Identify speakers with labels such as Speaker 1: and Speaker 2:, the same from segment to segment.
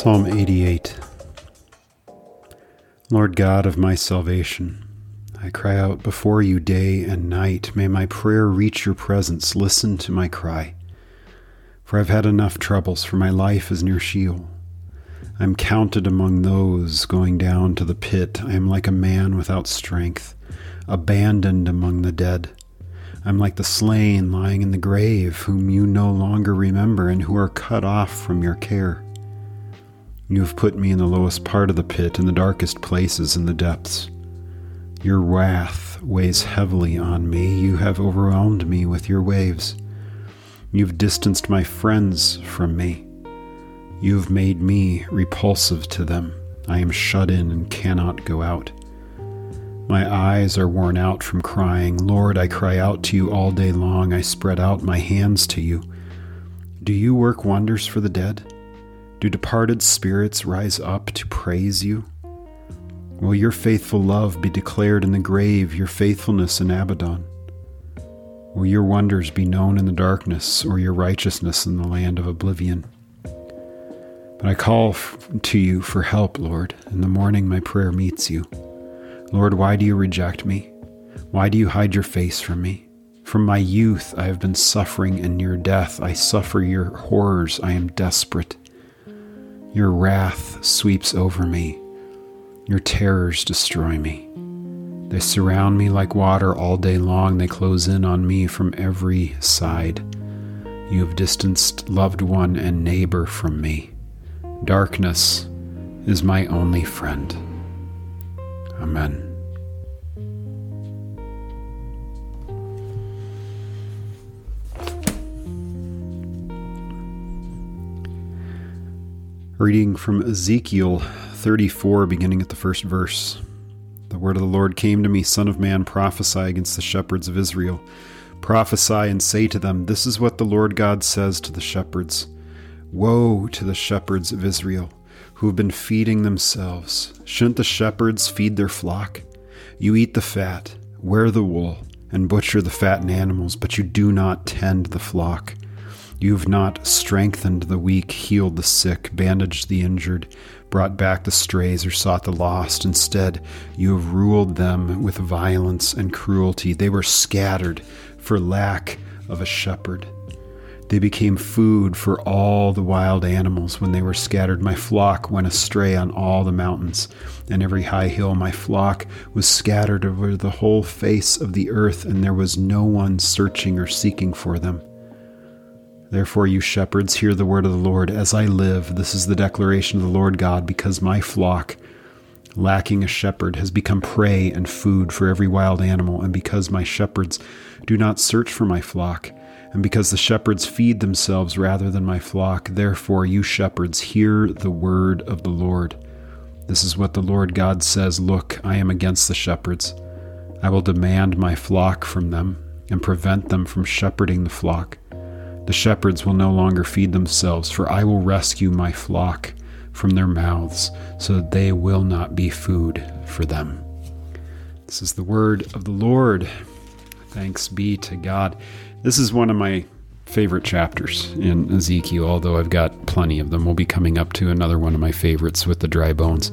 Speaker 1: Psalm 88 Lord God of my salvation, I cry out before you day and night. May my prayer reach your presence. Listen to my cry. For I've had enough troubles, for my life is near Sheol. I am counted among those going down to the pit. I am like a man without strength, abandoned among the dead. I am like the slain lying in the grave, whom you no longer remember, and who are cut off from your care. You have put me in the lowest part of the pit, in the darkest places in the depths. Your wrath weighs heavily on me. You have overwhelmed me with your waves. You've distanced my friends from me. You have made me repulsive to them. I am shut in and cannot go out. My eyes are worn out from crying. Lord, I cry out to you all day long. I spread out my hands to you. Do you work wonders for the dead? Do departed spirits rise up to praise you? Will your faithful love be declared in the grave, your faithfulness in Abaddon? Will your wonders be known in the darkness, or your righteousness in the land of oblivion? But I call to you for help, Lord. In the morning my prayer meets you. Lord, why do you reject me? Why do you hide your face from me? From my youth I have been suffering and near death. I suffer your horrors. I am desperate. Your wrath sweeps over me. Your terrors destroy me. They surround me like water all day long. They close in on me from every side. You have distanced loved one and neighbor from me. Darkness is my only friend. Amen. Reading from Ezekiel 34, beginning at the first verse. The word of the Lord came to me, Son of man, prophesy against the shepherds of Israel. Prophesy and say to them, This is what the Lord God says to the shepherds Woe to the shepherds of Israel, who have been feeding themselves. Shouldn't the shepherds feed their flock? You eat the fat, wear the wool, and butcher the fattened animals, but you do not tend the flock. You have not strengthened the weak, healed the sick, bandaged the injured, brought back the strays, or sought the lost. Instead, you have ruled them with violence and cruelty. They were scattered for lack of a shepherd. They became food for all the wild animals when they were scattered. My flock went astray on all the mountains and every high hill. My flock was scattered over the whole face of the earth, and there was no one searching or seeking for them. Therefore, you shepherds, hear the word of the Lord. As I live, this is the declaration of the Lord God, because my flock, lacking a shepherd, has become prey and food for every wild animal, and because my shepherds do not search for my flock, and because the shepherds feed themselves rather than my flock, therefore, you shepherds, hear the word of the Lord. This is what the Lord God says Look, I am against the shepherds. I will demand my flock from them and prevent them from shepherding the flock. The shepherds will no longer feed themselves, for I will rescue my flock from their mouths, so that they will not be food for them. This is the word of the Lord. Thanks be to God. This is one of my favorite chapters in Ezekiel, although I've got plenty of them. We'll be coming up to another one of my favorites with the dry bones.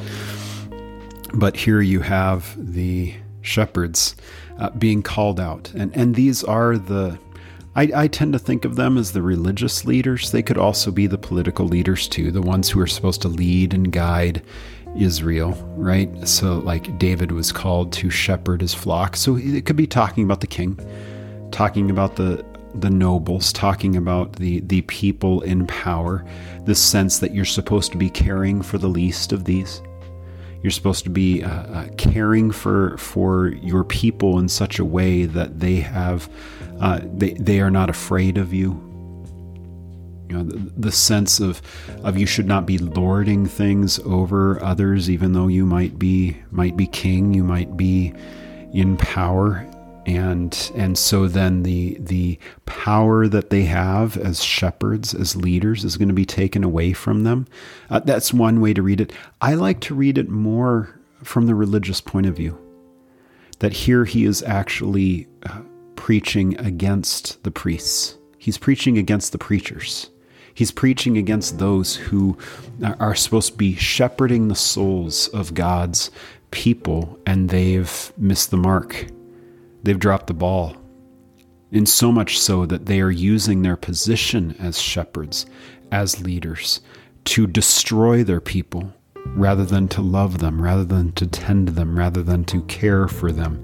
Speaker 1: But here you have the shepherds uh, being called out, and, and these are the I, I, tend to think of them as the religious leaders. They could also be the political leaders too, the ones who are supposed to lead and guide Israel, right? So, like David was called to shepherd his flock. So it could be talking about the king, talking about the the nobles, talking about the the people in power. This sense that you're supposed to be caring for the least of these. You're supposed to be uh, uh, caring for for your people in such a way that they have uh, they they are not afraid of you. You know, the, the sense of of you should not be lording things over others, even though you might be might be king, you might be in power, and and so then the the power that they have as shepherds as leaders is going to be taken away from them. Uh, that's one way to read it. I like to read it more from the religious point of view that here he is actually uh, preaching against the priests. He's preaching against the preachers. He's preaching against those who are supposed to be shepherding the souls of god's people and they've missed the mark They've dropped the ball. In so much so that they are using their position as shepherds, as leaders, to destroy their people rather than to love them, rather than to tend them, rather than to care for them.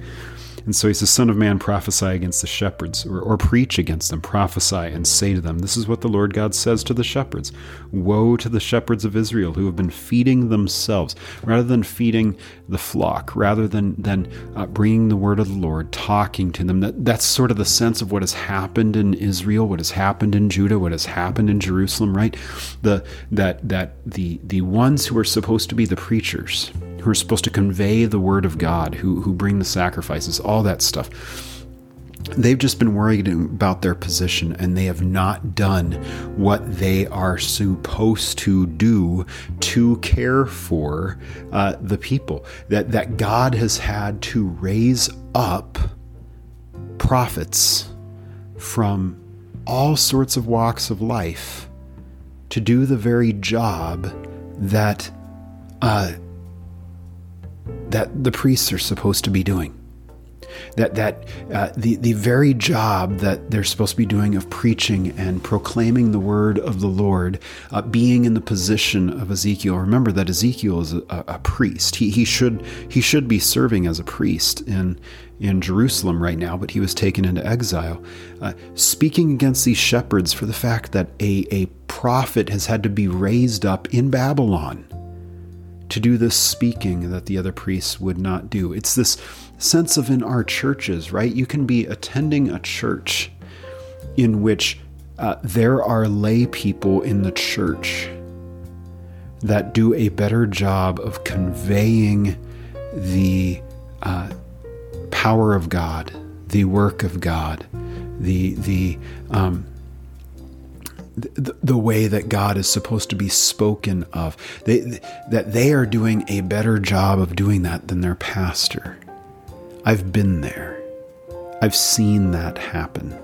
Speaker 1: And so he says, Son of man, prophesy against the shepherds, or, or, preach against them, prophesy and say to them, This is what the Lord God says to the shepherds Woe to the shepherds of Israel who have been feeding themselves, rather than feeding the flock, rather than, than uh, bringing the word of the Lord, talking to them. That, that's sort of the sense of what has happened in Israel, what has happened in Judah, what has happened in Jerusalem, right? The, that, that the, the ones who are supposed to be the preachers, who are supposed to convey the word of God, who, who bring the sacrifices, all that stuff. They've just been worried about their position and they have not done what they are supposed to do to care for uh, the people. That, that God has had to raise up prophets from all sorts of walks of life to do the very job that uh, that the priests are supposed to be doing. That that uh, the the very job that they're supposed to be doing of preaching and proclaiming the word of the Lord, uh, being in the position of Ezekiel. Remember that Ezekiel is a, a, priest. He he should he should be serving as a priest in in Jerusalem right now, but he was taken into exile. Uh, speaking against these shepherds for the fact that a a prophet has had to be raised up in Babylon to do this speaking that the other priests would not do. It's this sense of in our churches, right? You can be attending a church in which uh, there are lay people in the church that do a better job of conveying the uh, power of God, the work of God, the the um, the, way that God is supposed to be spoken of. They, that they are doing a better job of doing that than their pastor. I've been there. I've seen that happen,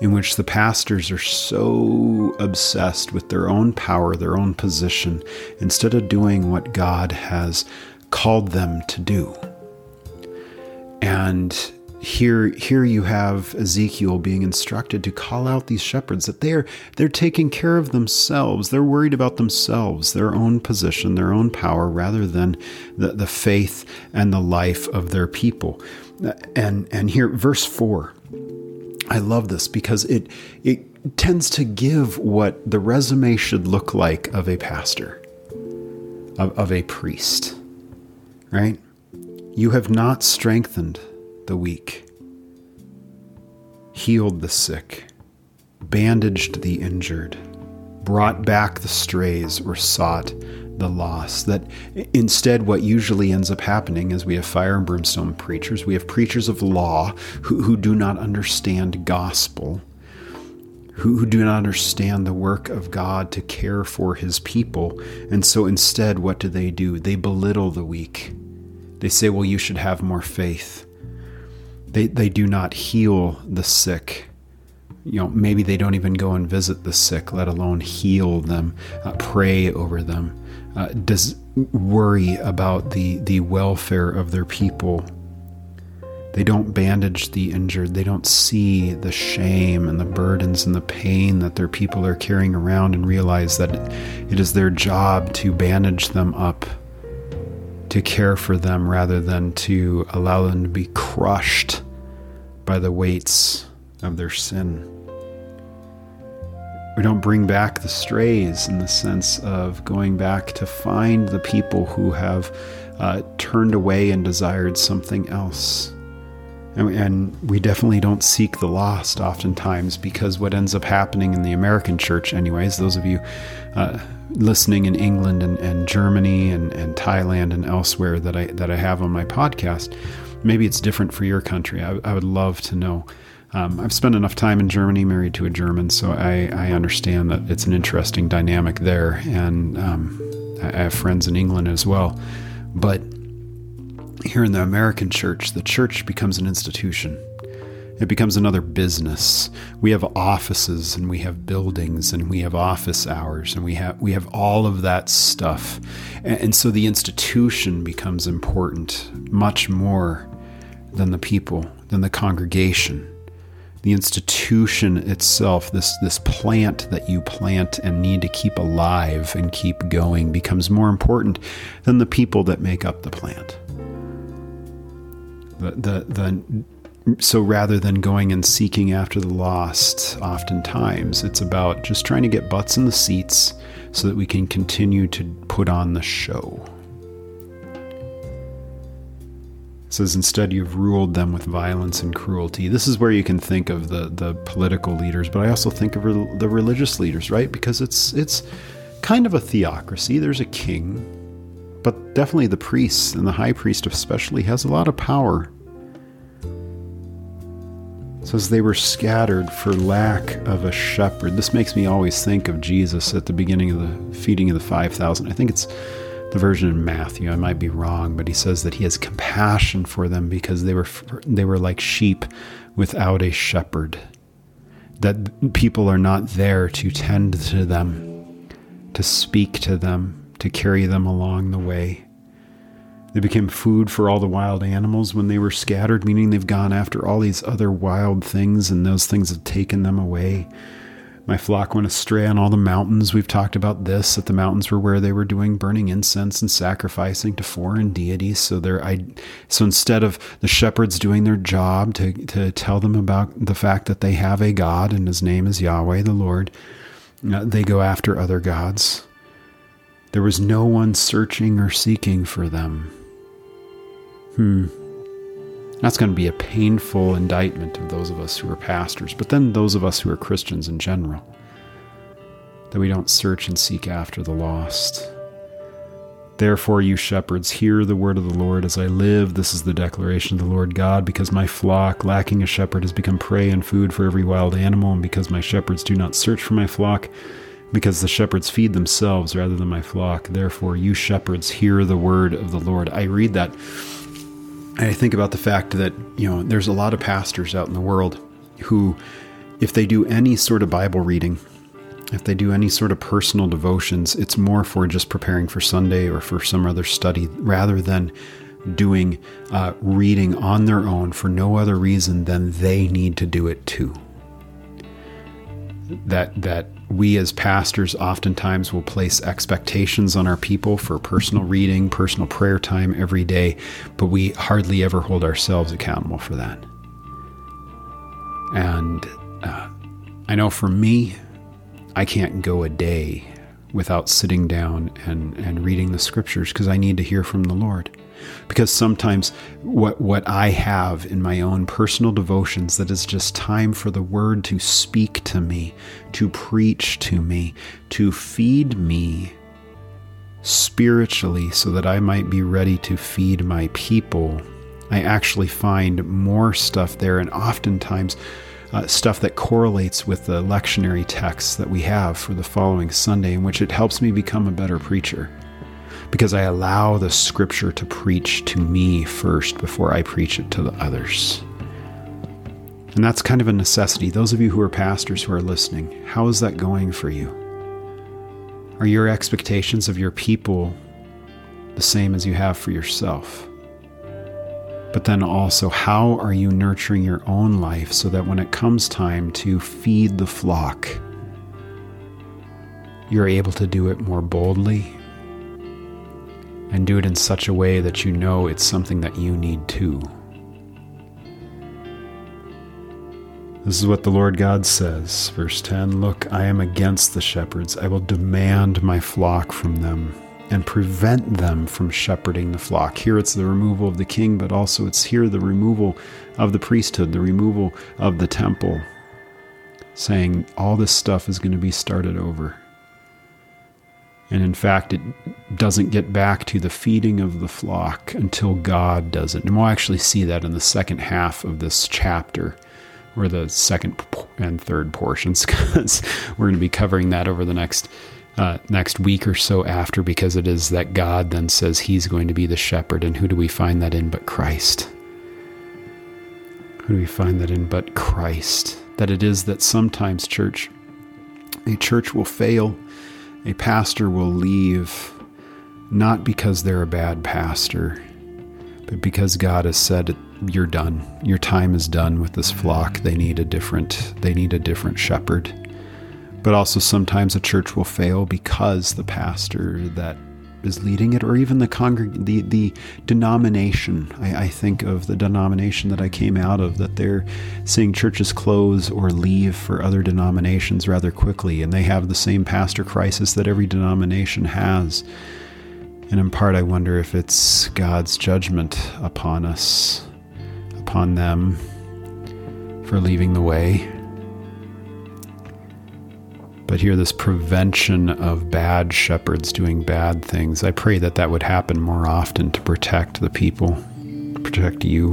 Speaker 1: in which the pastors are so obsessed with their own power, their own position, instead of doing what God has called them to do. And here here you have Ezekiel being instructed to call out these shepherds that they're they're taking care of themselves. They're worried about themselves their own position their own power rather than the, the faith and the life of their people. And and here verse 4 I love this because it it tends to give what the resume should look like of a pastor of, of a priest right? You have not strengthened the weak, healed the sick, bandaged the injured, brought back the strays, or sought the lost. That instead, what usually ends up happening is we have fire and brimstone preachers, we have preachers of law who, who do not understand gospel. Who, who do not understand the work of God to care for his people. And so instead, what do they do? They belittle the weak. They say, well, you should have more faith. They, they do not heal the sick. You know, maybe they don't even go and visit the sick, let alone heal them, uh, pray over them, uh, does worry about the, the welfare of their people. They don't bandage the injured. They don't see the shame and the burdens and the pain that their people are carrying around and realize that it is their job to bandage them up to care for them rather than to allow them to be crushed by the weights of their sin. We don't bring back the strays in the sense of going back to find the people who have uh, turned away and desired something else. And, we definitely don't seek the lost oftentimes because what ends up happening in the American church, anyways, those of you uh, listening in England and, and Germany and, and Thailand and elsewhere that I that I have on my podcast, maybe it's different for your country. I, I would love to know. Um, I've spent enough time in Germany, married to a German, so I, I understand that it's an interesting dynamic there, and um, I have friends in England as well. But here in the American church, the church becomes an institution. It becomes another business. We have offices and we have buildings and we have office hours and we have we have all of that stuff. And, and so the institution becomes important much more than the people, than the congregation. The institution itself, this this plant that you plant and need to keep alive and keep going becomes more important than the people that make up the plant. The, the, the so rather than going and seeking after the lost, oftentimes it's about just trying to get butts in the seats so that we can continue to put on the show. It says instead you've ruled them with violence and cruelty. This is where you can think of the the political leaders, but I also think of re- the religious leaders, right? Because it's it's kind of a theocracy. There's a king, but definitely the priests and the high priest especially has a lot of power says they were scattered for lack of a shepherd. This makes me always think of Jesus at the beginning of the feeding of the 5,000. I think it's the version in Matthew. I might be wrong, but he says that he has compassion for them because they were they were like sheep without a shepherd. That people are not there to tend to them, to speak to them, to carry them along the way. They became food for all the wild animals when they were scattered, meaning they've gone after all these other wild things and those things have taken them away. My flock went astray on all the mountains. We've talked about this that the mountains were where they were doing burning incense and sacrificing to foreign deities. So they I so instead of the shepherds doing their job to to tell them about the fact that they have a God and his name is Yahweh the Lord, uh, they go after other gods. There was no one searching or seeking for them. Hmm. That's going to be a painful indictment of those of us who are pastors, but then those of us who are Christians in general. That we don't search and seek after the lost. Therefore, you shepherds, hear the word of the Lord as I live. This is the declaration of the Lord God, because my flock, lacking a shepherd, has become prey and food for every wild animal, and because my shepherds do not search for my flock, because the shepherds feed themselves rather than my flock. Therefore, you shepherds, hear the word of the Lord. I read that and I think about the fact that, you know, there's a lot of pastors out in the world who, if they do any sort of Bible reading, if they do any sort of personal devotions, it's more for just preparing for Sunday or for some other study rather than doing uh, reading on their own for no other reason than they need to do it too. That that we as pastors oftentimes will place expectations on our people for personal reading, personal prayer time every day, but we hardly ever hold ourselves accountable for that. And uh, I know for me, I can't go a day without sitting down and, and reading the scriptures because I need to hear from the Lord because sometimes what what I have in my own personal devotions that is just time for the word to speak to me, to preach to me, to feed me spiritually so that I might be ready to feed my people. I actually find more stuff there and oftentimes uh, stuff that correlates with the lectionary texts that we have for the following Sunday, in which it helps me become a better preacher because I allow the scripture to preach to me first before I preach it to the others. And that's kind of a necessity. Those of you who are pastors who are listening, how is that going for you? Are your expectations of your people the same as you have for yourself? But then also, how are you nurturing your own life so that when it comes time to feed the flock, you're able to do it more boldly and do it in such a way that you know it's something that you need too. This is what the Lord God says, verse 10 Look, I am against the shepherds. I will demand my flock from them. and prevent them from shepherding the flock. Here it's the removal of the king, but also it's here the removal of the priesthood, the removal of the temple, saying all this stuff is going to be started over. And in fact, it doesn't get back to the feeding of the flock until God does it. And we'll actually see that in the second half of this chapter, or the second and third portions, because we're going to be covering that over the next uh, next week or so after, because it is that God then says He's going to be the shepherd. And who do we find that in but Christ? Who do we find that in but Christ? That it is that sometimes, church, a church will fail a pastor will leave not because they're a bad pastor, but because God has said you're done. Your time is done with this flock. They need a different they need a different shepherd. But also sometimes a church will fail because the pastor that is leading it, or even the congreg- the the denomination. I, I, think of the denomination that I came out of that they're seeing churches close or leave for other denominations rather quickly, and they have the same pastor crisis that every denomination has. And in part, I wonder if it's God's judgment upon us, upon them, for leaving the way but here, this prevention of bad shepherds doing bad things, I pray that that would happen more often to protect the people, protect you.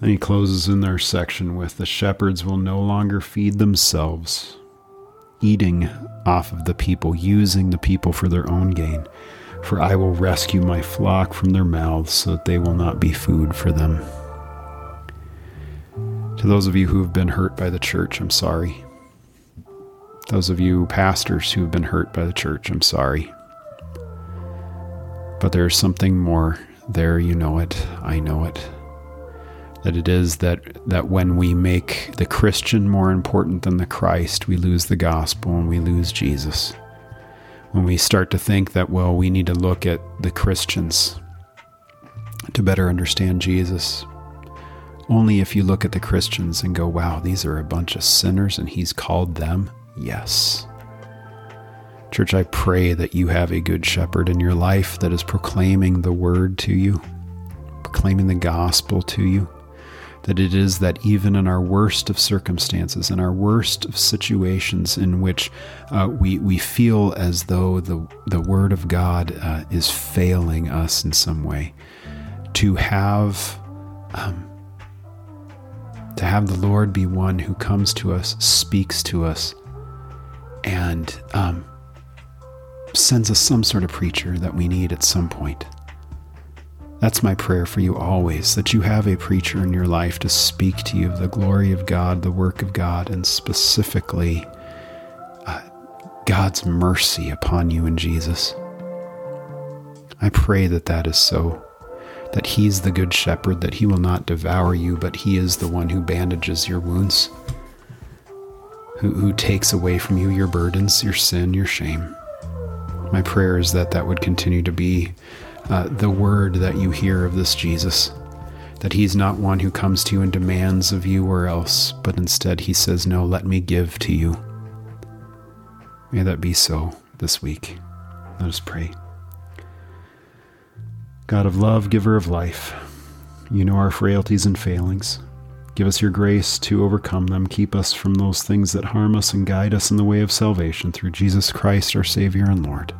Speaker 1: Then he closes in their section with the shepherds will no longer feed themselves, eating off of the people, using the people for their own gain. For I will rescue my flock from their mouths so that they will not be food for them. To those of you who have been hurt by the church, I'm sorry. Those of you pastors who have been hurt by the church, I'm sorry. But there's something more there, you know it, I know it. That it is that, that when we make the Christian more important than the Christ, we lose the gospel and we lose Jesus. When we start to think that, well, we need to look at the Christians to better understand Jesus. Only if you look at the Christians and go, wow, these are a bunch of sinners and he's called them yes. Church, I pray that you have a good shepherd in your life that is proclaiming the word to you, proclaiming the gospel to you. That it is that even in our worst of circumstances, in our worst of situations in which uh, we, we feel as though the, the Word of God uh, is failing us in some way, to have um, to have the Lord be one who comes to us, speaks to us, and um, sends us some sort of preacher that we need at some point. That's my prayer for you always that you have a preacher in your life to speak to you of the glory of God, the work of God, and specifically uh, God's mercy upon you in Jesus. I pray that that is so, that He's the good shepherd, that He will not devour you, but He is the one who bandages your wounds who, who takes away from you your burdens, your sin, your shame. My prayer is that that would continue to be uh, the word that you hear of this Jesus. That he's not one who comes to you and demands of you or else, but instead he says, No, let me give to you. May that be so this week. Let us pray. God of love, giver of life, you know our frailties and failings. Give us your grace to overcome them. Keep us from those things that harm us and guide us in the way of salvation through Jesus Christ, our Savior and Lord.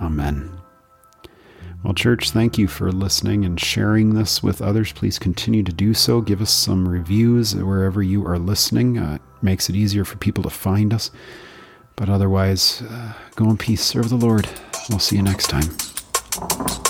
Speaker 1: Amen. Well, church, thank you for listening and sharing this with others. Please continue to do so. Give us some reviews wherever you are listening. Uh, it makes it easier for people to find us. But otherwise, uh, go in peace. Serve the Lord. We'll see you next time.